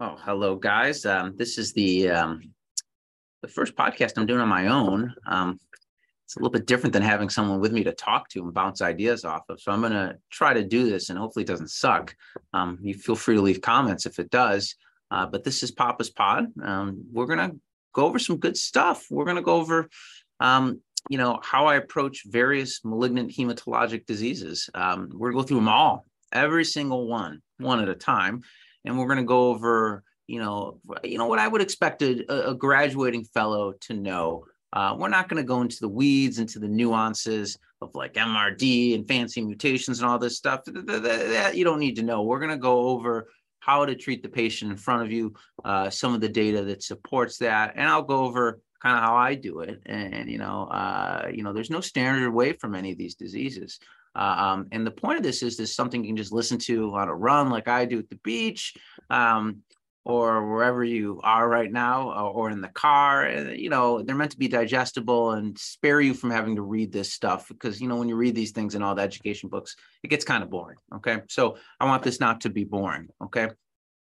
Oh, hello, guys. Um, this is the um, the first podcast I'm doing on my own. Um, it's a little bit different than having someone with me to talk to and bounce ideas off of. So I'm going to try to do this, and hopefully it doesn't suck. Um, you feel free to leave comments if it does. Uh, but this is Papa's Pod. Um, we're going to go over some good stuff. We're going to go over, um, you know, how I approach various malignant hematologic diseases. Um, we're going to go through them all, every single one, one at a time and we're going to go over you know you know what i would expect a, a graduating fellow to know. Uh, we're not going to go into the weeds into the nuances of like mrd and fancy mutations and all this stuff. That, that, that you don't need to know. We're going to go over how to treat the patient in front of you uh, some of the data that supports that and i'll go over kind of how i do it. And, and you know uh, you know there's no standard way from any of these diseases um, and the point of this is this something you can just listen to on a run like I do at the beach um, or wherever you are right now uh, or in the car. You know, they're meant to be digestible and spare you from having to read this stuff because, you know, when you read these things in all the education books, it gets kind of boring. Okay. So I want this not to be boring. Okay.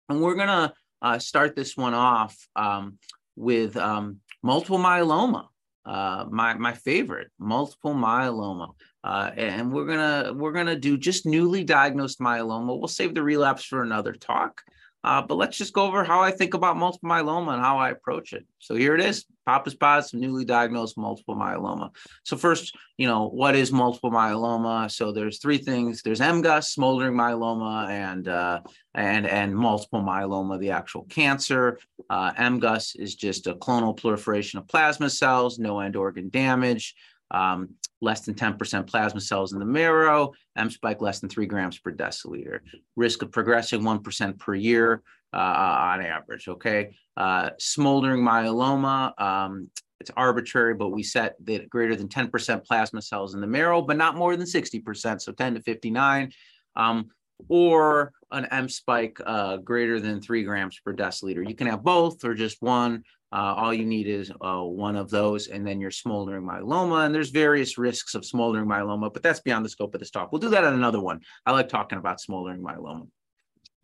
And we're to uh, start this one off um, with um, multiple myeloma. Uh, my my favorite, multiple myeloma. Uh, and we're gonna we're gonna do just newly diagnosed myeloma. We'll save the relapse for another talk. Uh, but let's just go over how I think about multiple myeloma and how I approach it. So here it is, Papa's some newly diagnosed multiple myeloma. So first, you know, what is multiple myeloma? So there's three things. There's MGUS, smoldering myeloma, and uh, and and multiple myeloma, the actual cancer. Uh, MGUS is just a clonal proliferation of plasma cells, no end organ damage um, less than 10% plasma cells in the marrow, M spike less than three grams per deciliter. Risk of progressing 1% per year uh, on average, okay? Uh, smoldering myeloma, um, it's arbitrary, but we set that greater than 10% plasma cells in the marrow, but not more than 60%, so 10 to 59. Um, or an M spike uh, greater than three grams per deciliter. You can have both or just one. Uh, all you need is uh, one of those, and then you're smoldering myeloma. And there's various risks of smoldering myeloma, but that's beyond the scope of this talk. We'll do that on another one. I like talking about smoldering myeloma.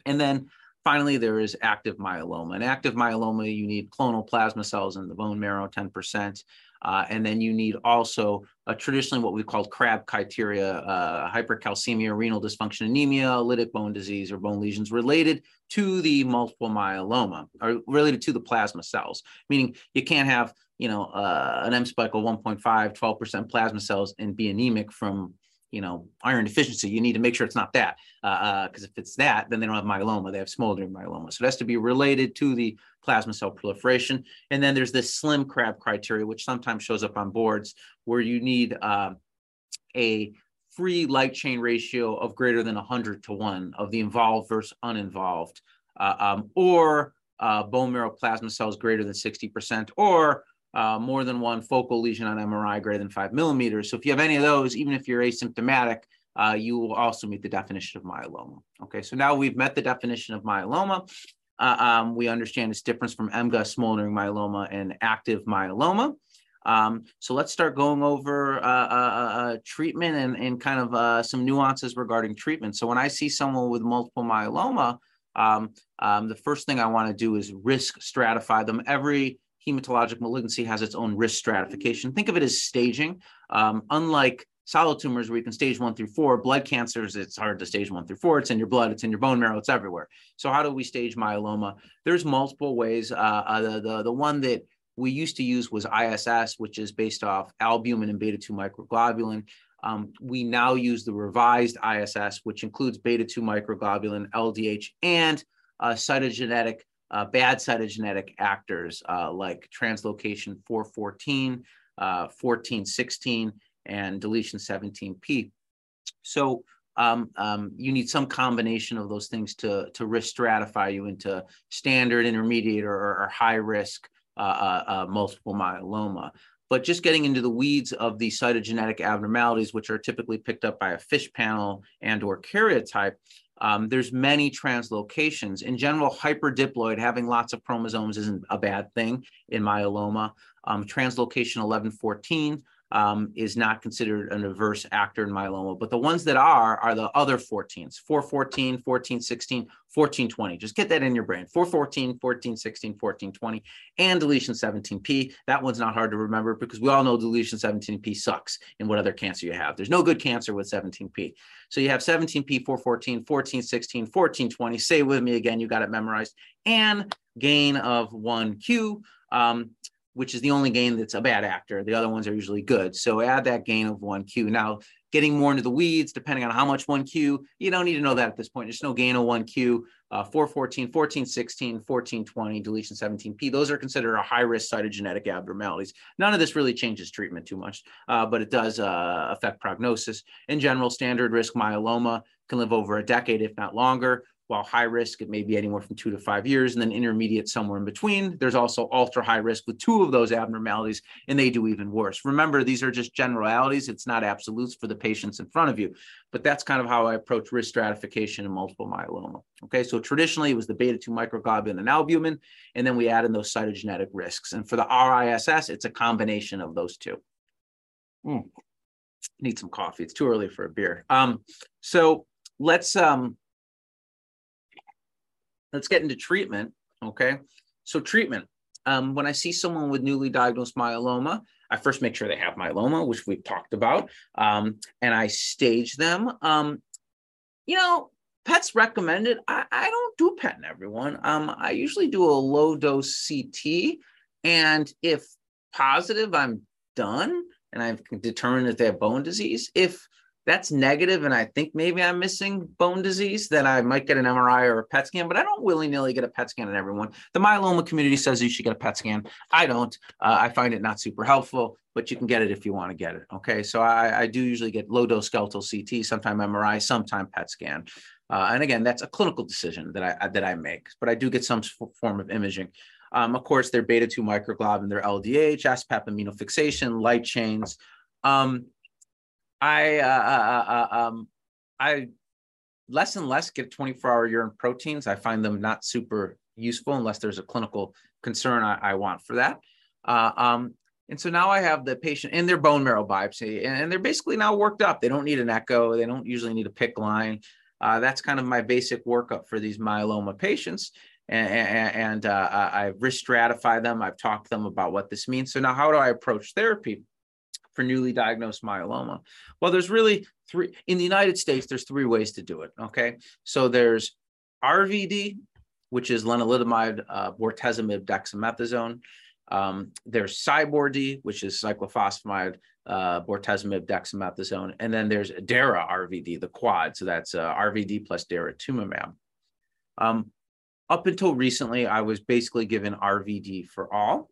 And then finally, there is active myeloma. And active myeloma, you need clonal plasma cells in the bone marrow, 10%. Uh, and then you need also traditionally what we call CRAB criteria, uh, hypercalcemia, renal dysfunction, anemia, lytic bone disease, or bone lesions related to the multiple myeloma or related to the plasma cells, meaning you can't have, you know, uh, an M spike of 1.5, 12% plasma cells and be anemic from you know iron deficiency you need to make sure it's not that because uh, uh, if it's that then they don't have myeloma they have smoldering myeloma. So it has to be related to the plasma cell proliferation. And then there's this slim crab criteria which sometimes shows up on boards where you need uh, a free light chain ratio of greater than 100 to 1 of the involved versus uninvolved uh, um, or uh, bone marrow plasma cells greater than 60% or uh, more than one focal lesion on MRI greater than five millimeters. So if you have any of those, even if you're asymptomatic, uh, you will also meet the definition of myeloma. Okay, so now we've met the definition of myeloma. Uh, um, we understand its difference from MGUS, smoldering myeloma, and active myeloma. Um, so let's start going over uh, uh, uh, treatment and, and kind of some nuances regarding treatment. So when I see someone with multiple myeloma, um, um the first thing I want to do is risk stratify them. Every hematologic malignancy has its own risk stratification. Think of it as staging. Um, unlike solid tumors where you can stage one through four, blood cancers, it's hard to stage one through four. It's in your blood, it's in your bone marrow, it's everywhere. So how do we stage myeloma? There's multiple ways. Uh, uh, the, the, the one that we used to use was ISS, which is based off albumin and beta 2 microglobulin. Um, we now use the revised ISS, which includes beta 2 microglobulin, LDH, and uh, cytogenetic uh, bad cytogenetic actors uh, like translocation 414, uh, 1416, and deletion 17p. So um, um, you need some combination of those things to, to risk stratify you into standard, intermediate, or, or high risk uh, uh, uh, multiple myeloma. But just getting into the weeds of the cytogenetic abnormalities, which are typically picked up by a FISH panel and or karyotype, um, there's many translocations. In general, hyperdiploid, having lots of chromosomes isn't a bad thing in myeloma. Um, translocation 1114 um, is not considered an adverse actor in myeloma. But the ones that are are the other 14s 414, 14, 16, 14, 20. Just get that in your brain 414, 14, 16, 14, 20, and deletion 17p. That one's not hard to remember because we all know deletion 17p sucks in what other cancer you have. There's no good cancer with 17p. So you have 17p, 414, 14, 16, 14, 20. Say with me again, you got it memorized. And gain of 1q. Um, which is the only gain that's a bad actor. The other ones are usually good. So add that gain of 1Q. Now, getting more into the weeds, depending on how much 1Q, you don't need to know that at this point. There's no gain of 1Q, uh, 414, 14, 16, 14, 20, deletion 17P. Those are considered a high risk cytogenetic abnormalities. None of this really changes treatment too much, uh, but it does uh, affect prognosis. In general, standard risk myeloma can live over a decade, if not longer while high risk, it may be anywhere from two to five years, and then intermediate somewhere in between. There's also ultra high risk with two of those abnormalities, and they do even worse. Remember, these are just generalities. It's not absolutes for the patients in front of you, but that's kind of how I approach risk stratification in multiple myeloma. Okay, so traditionally it was the beta 2 microglobulin and albumin, and then we add in those cytogenetic risks. And for the RISS, it's a combination of those two. Mm. Need some coffee. It's too early for a beer. Um, so let's um, let's get into treatment. Okay. So, treatment. Um, when I see someone with newly diagnosed myeloma, I first make sure they have myeloma, which we've talked about, um, and I stage them. Um, you know, PET's recommended. I, I, don't do PET in everyone. Um, I usually do a low dose CT, and if positive, I'm done, and I've determined that they have bone disease. If that's negative and I think maybe I'm missing bone disease, then I might get an MRI or a PET scan, but I don't willy nilly get a PET scan in everyone. The myeloma community says you should get a PET scan. I don't. Uh, I find it not super helpful, but you can get it if you want to get it. Okay. So I, I do usually get low dose skeletal CT, sometime MRI, sometime PET scan. Uh, and again, that's a clinical decision that I that I make, but I do get some form of imaging. Um, of course, they're beta 2 microglobulin, their LDH, SPEP immunofixation, light chains. Um, I uh, uh, uh, um, I less and less get 24 hour urine proteins. I find them not super useful unless there's a clinical concern I, I want for that. Uh, um, and so now I have the patient in their bone marrow biopsy, and they're basically now worked up. They don't need an echo. They don't usually need a PICC line. Uh, that's kind of my basic workup for these myeloma patients. And, and, and uh, I've risk stratified them. I've talked to them about what this means. So now, how do I approach therapy? For newly diagnosed myeloma? Well, there's really three in the United States, there's three ways to do it. Okay. So there's RVD, which is lenalidomide, uh, bortezomib, dexamethasone. Um, there's CyBorD, which is cyclophosphamide, uh, bortezomib, dexamethasone. And then there's DARA RVD, the quad. So that's uh, RVD plus daratumumab. Um, up until recently, I was basically given RVD for all.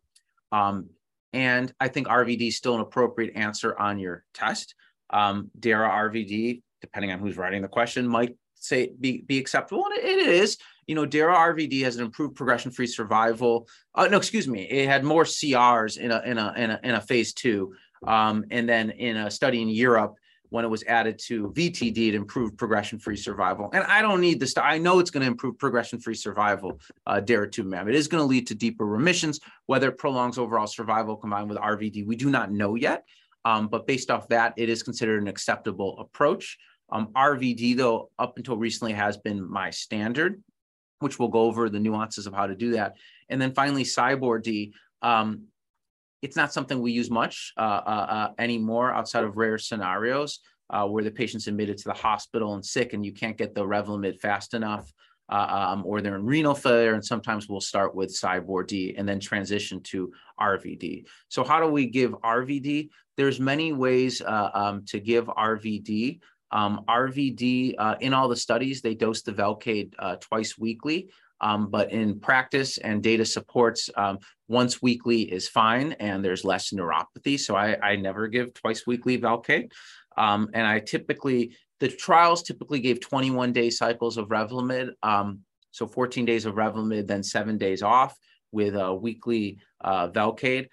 Um, and I think RVD is still an appropriate answer on your test. Um, DARA RVD, depending on who's writing the question, might say be, be acceptable. And it, is. You know, DARA RVD has an improved progression-free survival. Uh, no, excuse me. It had more CRs in a in a in a, in a phase two. Um, and then in a study in Europe, when it was added to VTD, it improved progression-free survival. And I don't need this. To, I know it's going to improve progression-free survival, uh, daratumumab. It is going to lead to deeper remissions. Whether it prolongs overall survival combined with RVD, we do not know yet. Um, but based off that, it is considered an acceptable approach. Um, RVD, though, up until recently has been my standard, which we'll go over the nuances of how to do that. And then finally, CyBorD. Um, it's not something we use much uh, uh, uh, anymore outside of rare scenarios uh, where the patient's admitted to the hospital and sick and you can't get the Revlimid fast enough. Uh, um, or they're in renal failure, and sometimes we'll start with CyBorD and then transition to RVD. So, how do we give RVD? There's many ways uh, um, to give RVD. Um, RVD in all the studies, they dose the Velcade twice weekly. Um, but in practice and data supports, um, once weekly is fine and there's less neuropathy. So I, I never give twice weekly Velcade. Um, and I typically, the trials typically gave 21 day cycles of Revlimid. Um, so 14 days of Revlimid, then seven days off with a weekly uh, Velcade.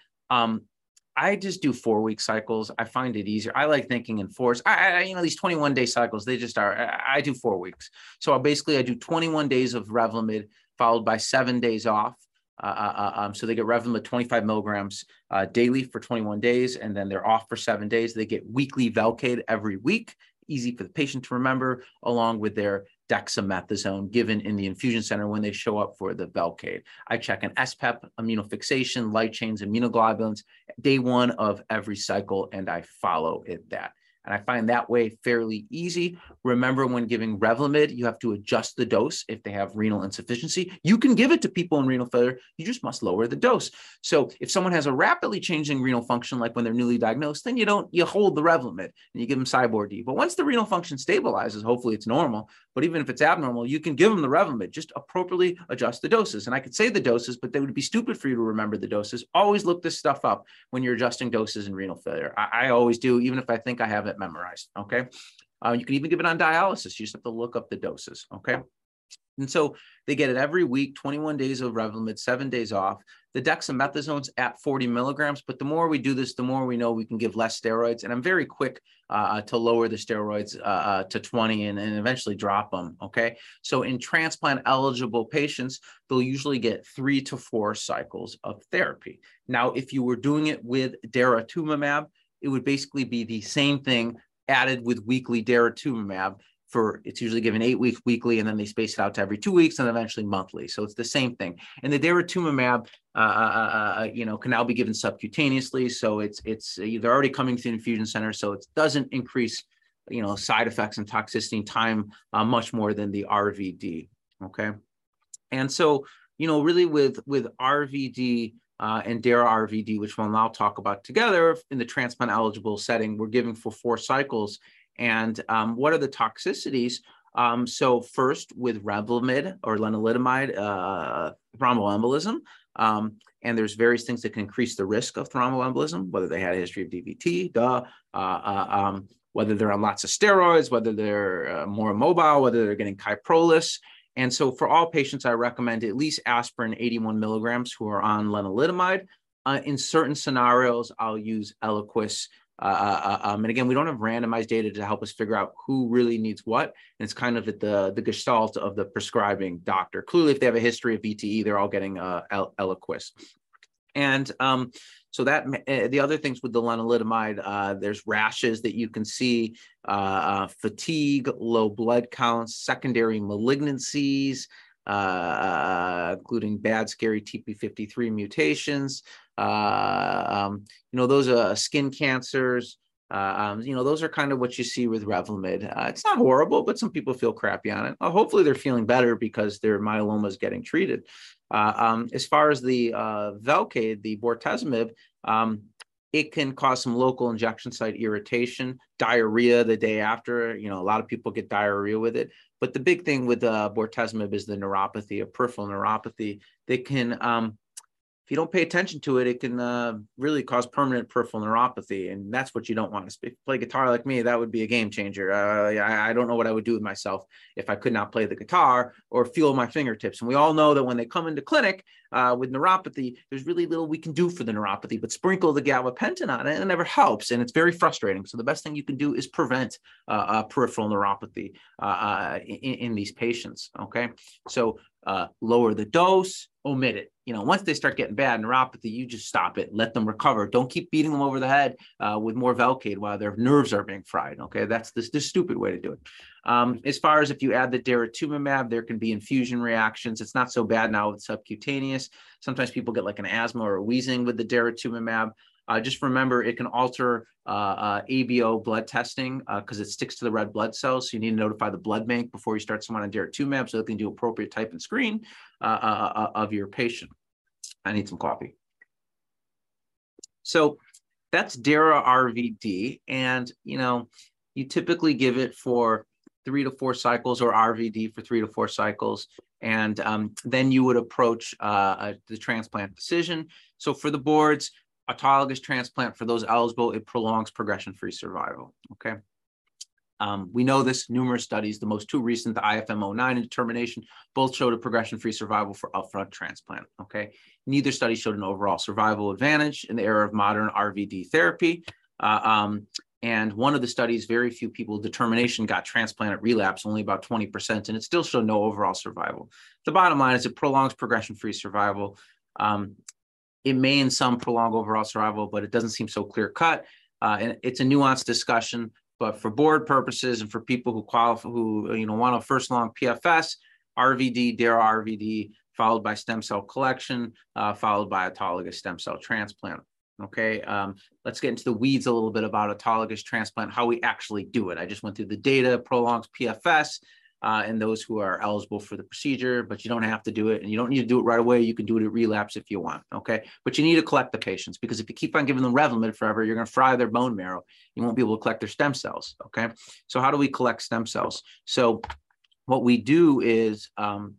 I just do four week cycles. I find it easier. I like thinking in fours. I, I, you know, these 21 day cycles, they just are, I, I do four weeks. So I basically I do 21 days of Revlimid followed by seven days off. Uh, uh, uh, um, so they get Revlimid 25 milligrams uh, daily for 21 days, and then they're off for seven days. They get weekly Velcade every week, easy for the patient to remember, along with their dexamethasone given in the infusion center when they show up for the Velcade. I check an SPEP, immunofixation, light chains, immunoglobulins, day one of every cycle, and I follow it that. And I find that way fairly easy. Remember, when giving Revlimid, you have to adjust the dose if they have renal insufficiency. You can give it to people in renal failure, you just must lower the dose. So if someone has a rapidly changing renal function, like when they're newly diagnosed, then you don't, you hold the Revlimid and you give them CyBorD. But once the renal function stabilizes, hopefully it's normal, but even if it's abnormal, you can give them the Revlimid, just appropriately adjust the doses. And I could say the doses, but they would be stupid for you to remember the doses. Always look this stuff up when you're adjusting doses in renal failure. I, I always do, even if I think I have it memorized. Okay. Uh, you can even give it on dialysis. You just have to look up the doses. Okay. And so they get it every week, 21 days of Revlimid, seven days off. The dexamethasone's at 40 milligrams, but the more we do this, the more we know we can give less steroids. And I'm very quick uh, to lower the steroids uh, uh, to 20 and, and eventually drop them. Okay. So in transplant eligible patients, they'll usually get three to four cycles of therapy. Now, if you were doing it with daratumumab, it would basically be the same thing added with weekly daratumumab for it's usually given eight weeks weekly, and then they space it out to every two weeks and eventually monthly. So it's the same thing. And the daratumumab, uh, uh, uh, uh, you know, can now be given subcutaneously. So it's it's they're already coming to the infusion center, so it doesn't increase, you know, side effects and toxicity time uh, much more than the RVD. Okay, and so you know, really with with RVD. Uh, and DARA RVD, which we'll now talk about together in the transplant eligible setting, we're giving for four cycles. And um, what are the toxicities? Um, so first with Revlimid or lenalidomide, uh, thromboembolism, um, and there's various things that can increase the risk of thromboembolism, whether they had a history of DVT, duh, uh, uh, um, whether they're on lots of steroids, whether they're uh, more immobile, whether they're getting kyprolis. And so for all patients, I recommend at least aspirin 81 milligrams who are on lenalidomide. Uh, in certain scenarios, I'll use Eliquis uh, uh, uh, um, and again, we don't have randomized data to help us figure out who really needs what. And it's kind of at the, the gestalt of the prescribing doctor. Clearly, if they have a history of VTE, they're all getting uh, Eliquis. And um, so that uh, the other things with the lenalidomide, uh, there's rashes that you can see, uh, uh fatigue, low blood counts, secondary malignancies, uh, including bad, scary TP53 mutations. Uh, um, you know, those are skin cancers. Uh, um, you know, those are kind of what you see with Revlimid. Uh, it's not horrible, but some people feel crappy on it. hopefully, they're feeling better because their myeloma is getting treated. Uh, um, as far as the uh, Velcade, the bortezomib, um, it can cause some local injection site irritation, diarrhea the day after. You know, a lot of people get diarrhea with it. But the big thing with uh, bortezomib is the neuropathy, a peripheral neuropathy that can um, if you don't pay attention to it, it can uh, really cause permanent peripheral neuropathy, and that's what you don't want to play guitar like me. That would be a game changer. Uh, I, I, don't know what I would do with myself if I could not play the guitar or feel my fingertips. And we all know that when they come into clinic uh, with neuropathy, there's really little we can do for the neuropathy, but sprinkle the gabapentin on it, and it never helps, and it's very frustrating. So the best thing you can do is prevent uh, uh, peripheral neuropathy uh, in, in these patients. Okay, so lower the dose, omit it you know, once they start getting bad neuropathy, you just stop it, let them recover. Don't keep beating them over the head uh, with more Velcade while their nerves are being fried. Okay, that's the, the stupid way to do it. Um, as far as if you add the daratumumab, there can be infusion reactions. It's not so bad now with subcutaneous. Sometimes people get like an asthma or wheezing with the daratumumab. Uh, just remember, it can alter uh, uh, ABO blood testing because uh, it sticks to the red blood cells. So you need to notify the blood bank before you start someone on daratumumab so they can do appropriate type and screen uh, uh, of your patient. I need some coffee. So that's DARA RVD. And, you know, you typically give it for three to four cycles or RVD for three to four cycles. And um, then you would approach the transplant decision. So for the boards, autologous transplant for those eligible, it prolongs progression-free survival. Okay. Um, we know this numerous studies, the most two recent, the IFM 09 determination, both showed a progression-free survival for upfront transplant. Okay. Neither study showed an overall survival advantage in the era of modern RVD therapy. Uh, um, and one of the studies, very few people determination got transplanted relapse, only about 20%, and it still showed no overall survival. The bottom line is it prolongs progression-free survival Um, it may in some prolong overall survival, but it doesn't seem so clear cut. Uh, and it's a nuanced discussion, but for board purposes and for people who qualify, who you know want a first long PFS, RVD, DARA RVD, followed by stem cell collection, uh, followed by autologous stem cell transplant. Okay, um, let's get into the weeds a little bit about autologous transplant, how we actually do it. I just went through the data, prolongs PFS, uh, and those who are eligible for the procedure, but you don't have to do it and you don't need to do it right away. You can do it at relapse if you want. Okay. But you need to collect the patients because if you keep on giving them Revlimid forever, you're going to fry their bone marrow. You won't be able to collect their stem cells. Okay. So, how do we collect stem cells? So, what we do is um,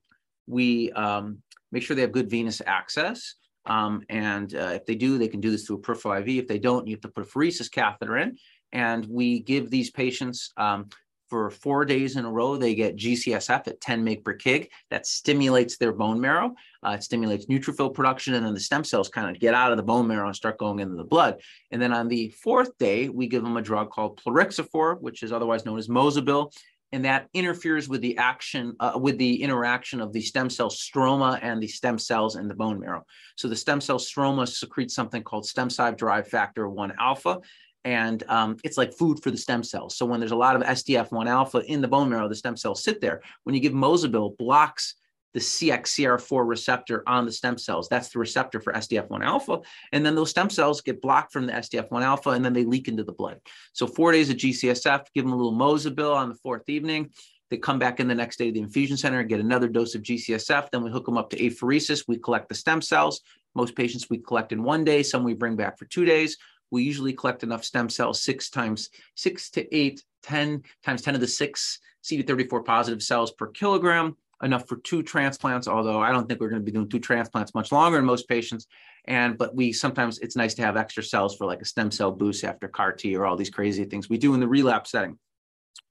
we um, make sure they have good venous access. Um, and uh, if they do, they can do this through a peripheral IV. If they don't, you have to put a pheresis catheter in. And we give these patients um, for four days in a row, they get GCSF at 10 mg per kg. That stimulates their bone marrow. Uh, it stimulates neutrophil production, and then the stem cells kind of get out of the bone marrow and start going into the blood. And then on the fourth day, we give them a drug called plerixafor, which is otherwise known as Mozobil, and that interferes with the action uh, with the interaction of the stem cell stroma and the stem cells in the bone marrow. So the stem cell stroma secretes something called stem-cell derived factor 1 alpha, and um, it's like food for the stem cells. So when there's a lot of SDF1 alpha in the bone marrow, the stem cells sit there. When you give Mozobil, blocks the CXCR4 receptor on the stem cells. That's the receptor for SDF1 alpha. And then those stem cells get blocked from the SDF1 alpha and then they leak into the blood. So four days of GCSF, give them a little Mozobil on the fourth evening. They come back in the next day to the infusion center and get another dose of GCSF. Then we hook them up to apheresis. We collect the stem cells. Most patients we collect in one day, some we bring back for two days we usually collect enough stem cells six times six to eight, 10 times 10 to the six CD34 positive cells per kilogram, enough for two transplants, although I don't think we're going to be doing two transplants much longer in most patients. And but we sometimes it's nice to have extra cells for like a stem cell boost after CAR T or all these crazy things we do in the relapse setting.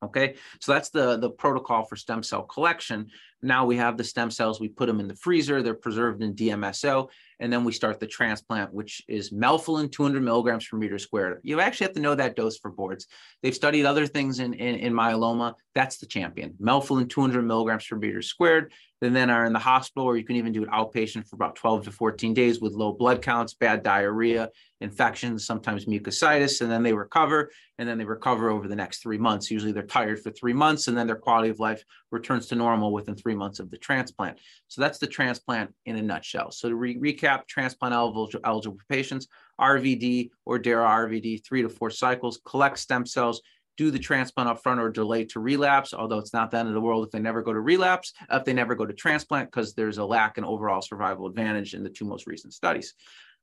Okay, so that's the, the protocol for stem cell collection. Now we have the stem cells, we put them in the freezer, they're preserved in DMSO, and then we start the transplant, which is melphalan 200 milligrams per meter squared. You actually have to know that dose for boards. They've studied other things in, in, in myeloma. That's the champion. Melphalan 200 milligrams per meter squared and then are in the hospital, or you can even do it outpatient for about 12 to 14 days with low blood counts, bad diarrhea, infections, sometimes mucositis, and then they recover. And then they recover over the next three months. Usually they're tired for three months, and then their quality of life returns to normal within three months of the transplant. So that's the transplant in a nutshell. So to re- recap, transplant eligible, eligible patients, RVD or DARA RVD, three to four cycles, collect stem cells, do the transplant up front or delay to relapse, although it's not the end of the world if they never go to relapse, if they never go to transplant, because there's a lack in overall survival advantage in the two most recent studies.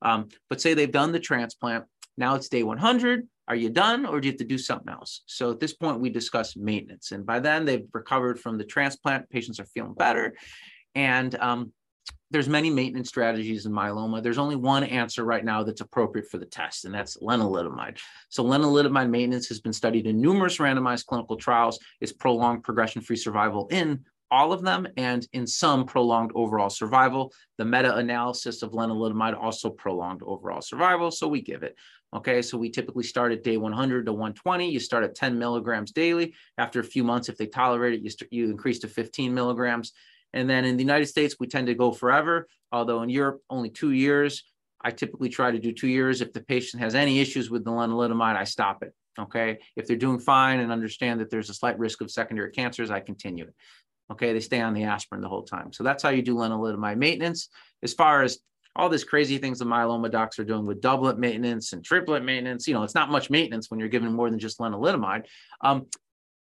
Um, but say they've done the transplant, now it's day 100. Are you done or do you have to do something else? So at this point, we discuss maintenance. And by then, they've recovered from the transplant. Patients are feeling better. And um, there's many maintenance strategies in myeloma. There's only one answer right now that's appropriate for the test, and that's lenalidomide. So lenalidomide maintenance has been studied in numerous randomized clinical trials. It's prolonged progression-free survival in all of them and in some prolonged overall survival. The meta-analysis of lenalidomide also prolonged overall survival, so we give it. Okay, so we typically start at day 100 to 120. You start at 10 milligrams daily. After a few months, if they tolerate it, you, st- you increase to 15 milligrams. And then in the United States, we tend to go forever, although in Europe, only two years. I typically try to do two years. If the patient has any issues with the lenalidomide, I stop it. Okay. If they're doing fine and understand that there's a slight risk of secondary cancers, I continue it. Okay. They stay on the aspirin the whole time. So that's how you do lenalidomide maintenance. As far as all these crazy things the myeloma docs are doing with doublet maintenance and triplet maintenance, you know, it's not much maintenance when you're given more than just lenalidomide. Um,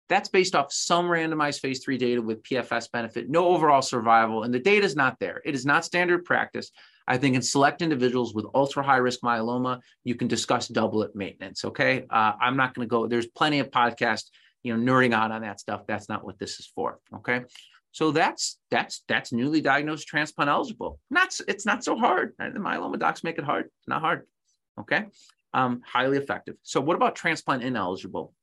that's based off some randomized phase three data with PFS benefit, no overall survival, and the data is not there. It is not standard practice. I think in select individuals with ultra high risk myeloma, you can discuss doublet maintenance. Okay, uh, I'm not going to go. There's plenty of podcasts, you know, nerding out on that stuff. That's not what this is for. Okay, so that's that's that's newly diagnosed transplant eligible. Not it's not so hard. The myeloma docs make it hard. Not hard. Okay, um, highly effective. So what about transplant ineligible?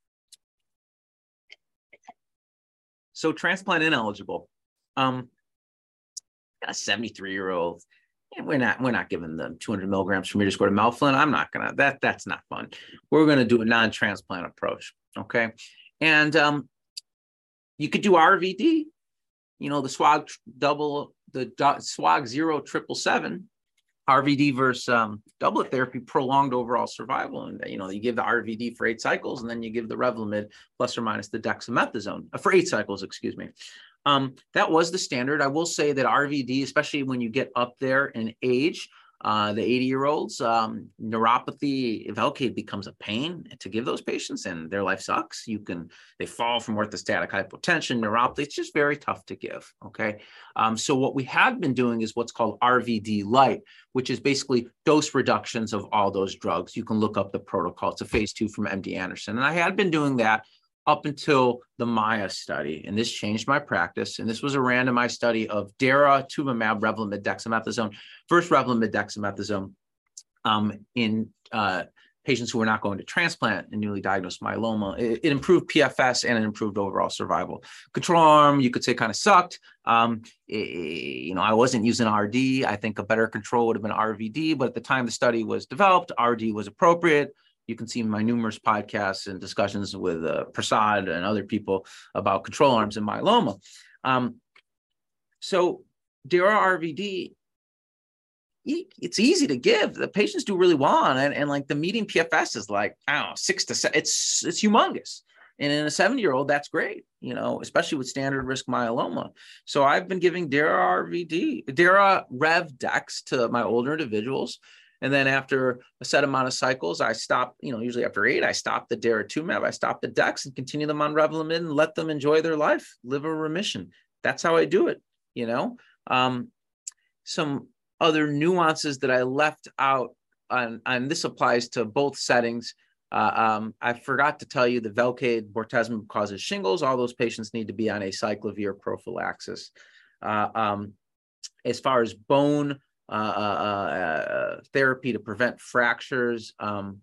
So transplant ineligible. Um, a 73 year old. we're not we're not giving them 200 milligrams per meter squared of melphalan. I'm not gonna that that's not fun. We're gonna do a non-transplant approach. Okay, and um, you could do RVD. You know the SWOG double the SWOG zero triple seven. RVD versus um, doublet therapy prolonged overall survival. And, you know, you give the RVD for eight cycles and then you give the Revlimid plus or minus the dexamethasone uh, for eight cycles, excuse me. Um, that was the standard. I will say that RVD, especially when you get up there in age, uh, the 80 year olds, um, neuropathy, if Velcade becomes a pain to give those patients and their life sucks. You can, they fall from orthostatic hypotension, neuropathy. It's just very tough to give. Okay. Um, so, what we have been doing is what's called RVD light, which is basically dose reductions of all those drugs. You can look up the protocol. It's a phase two from MD Anderson. And I had been doing that up until the MAIA study. And this changed my practice. And this was a randomized study of DARA, daratumumab, Revlimid, dexamethasone, first Revlimid, dexamethasone um, in uh, patients who were not going to transplant and newly diagnosed myeloma. It, it, improved PFS and it improved overall survival. Control arm, you could say, kind of sucked. Um, it, you know, I wasn't using RD. I think a better control would have been RVD, but at the time the study was developed, RD was appropriate you can see my numerous podcasts and discussions with uh, Prasad and other people about control arms and myeloma. Um, so DRA-RVD, it's easy to give. The patients do really well on it, and like the median PFS is like I don't know six to seven. It's it's humongous. And in a 70 year old, that's great, you know, especially with standard risk myeloma. So I've been giving DARA RVD, DARA Rev Dex to my older individuals and then after a set amount of cycles, I stop, you know, usually after eight, I stop the daratumumab, I stop the Dex and continue them on Revlimid and let them enjoy their life, live a remission. That's how I do it, you know. Um, some other nuances that I left out, and, and this applies to both settings. Uh, um, I forgot to tell you the Velcade bortezomib causes shingles. All those patients need to be on acyclovir prophylaxis. Uh, um, as far as bone therapy to prevent fractures. Um,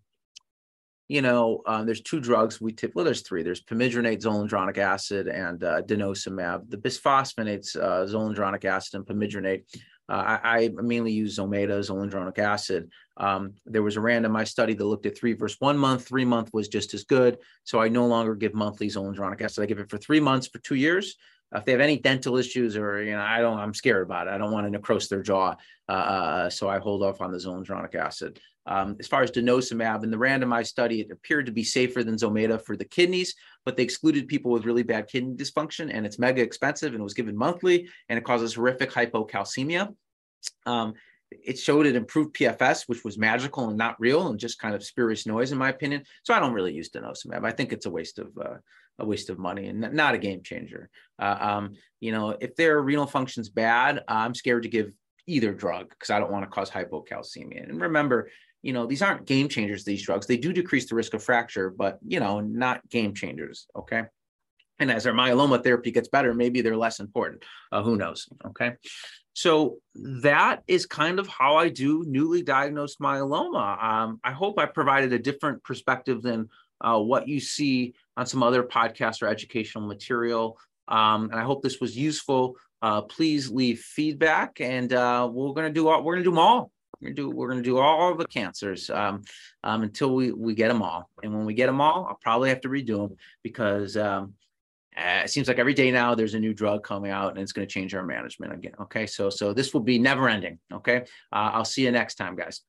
you know, um, there's two drugs we tip. Well, there's three. There's pamidronate, zoledronic acid, and uh, denosumab. The bisphosphonates, uh, zoledronic acid, and pamidronate. Uh, I, I, mainly use Zometa, zoledronic acid. Um, there was a randomized study that looked at three versus one month. Three month was just as good. So I no longer give monthly zoledronic acid. I give it for three months for two years if they have any dental issues or you know i don't i'm scared about it i don't want to necrose their jaw uh, uh, so i hold off on the zoledronic acid um, as far as denosumab in the randomized study it appeared to be safer than zometa for the kidneys but they excluded people with really bad kidney dysfunction and it's mega expensive and it was given monthly and it causes horrific hypocalcemia um, it showed it improved PFS, which was magical and not real and just kind of spurious noise, in my opinion. So I don't really use denosumab. I think it's a waste of uh, a waste of money and not a game changer. Uh, um, you know, if their renal function's bad, I'm scared to give either drug because I don't want to cause hypocalcemia. And remember, you know, these aren't game changers, these drugs. They do decrease the risk of fracture, but, you know, not game changers. Okay. And as our myeloma therapy gets better, maybe they're less important. Uh, who knows? Okay. So that is kind of how I do newly diagnosed myeloma. Um, I hope I provided a different perspective than uh, what you see on some other podcasts or educational material. Um, and I hope this was useful. Uh, please leave feedback, and uh, we're to do all, we're to do them all. We're to do we're to do all the cancers um, um, until we we get them all. And when we get them all, I'll probably have to redo them because um, uh, it seems like every day now there's a new drug coming out and it's going to change our management again. Okay, so so this will be never ending. Okay, uh, I'll see you next time, guys.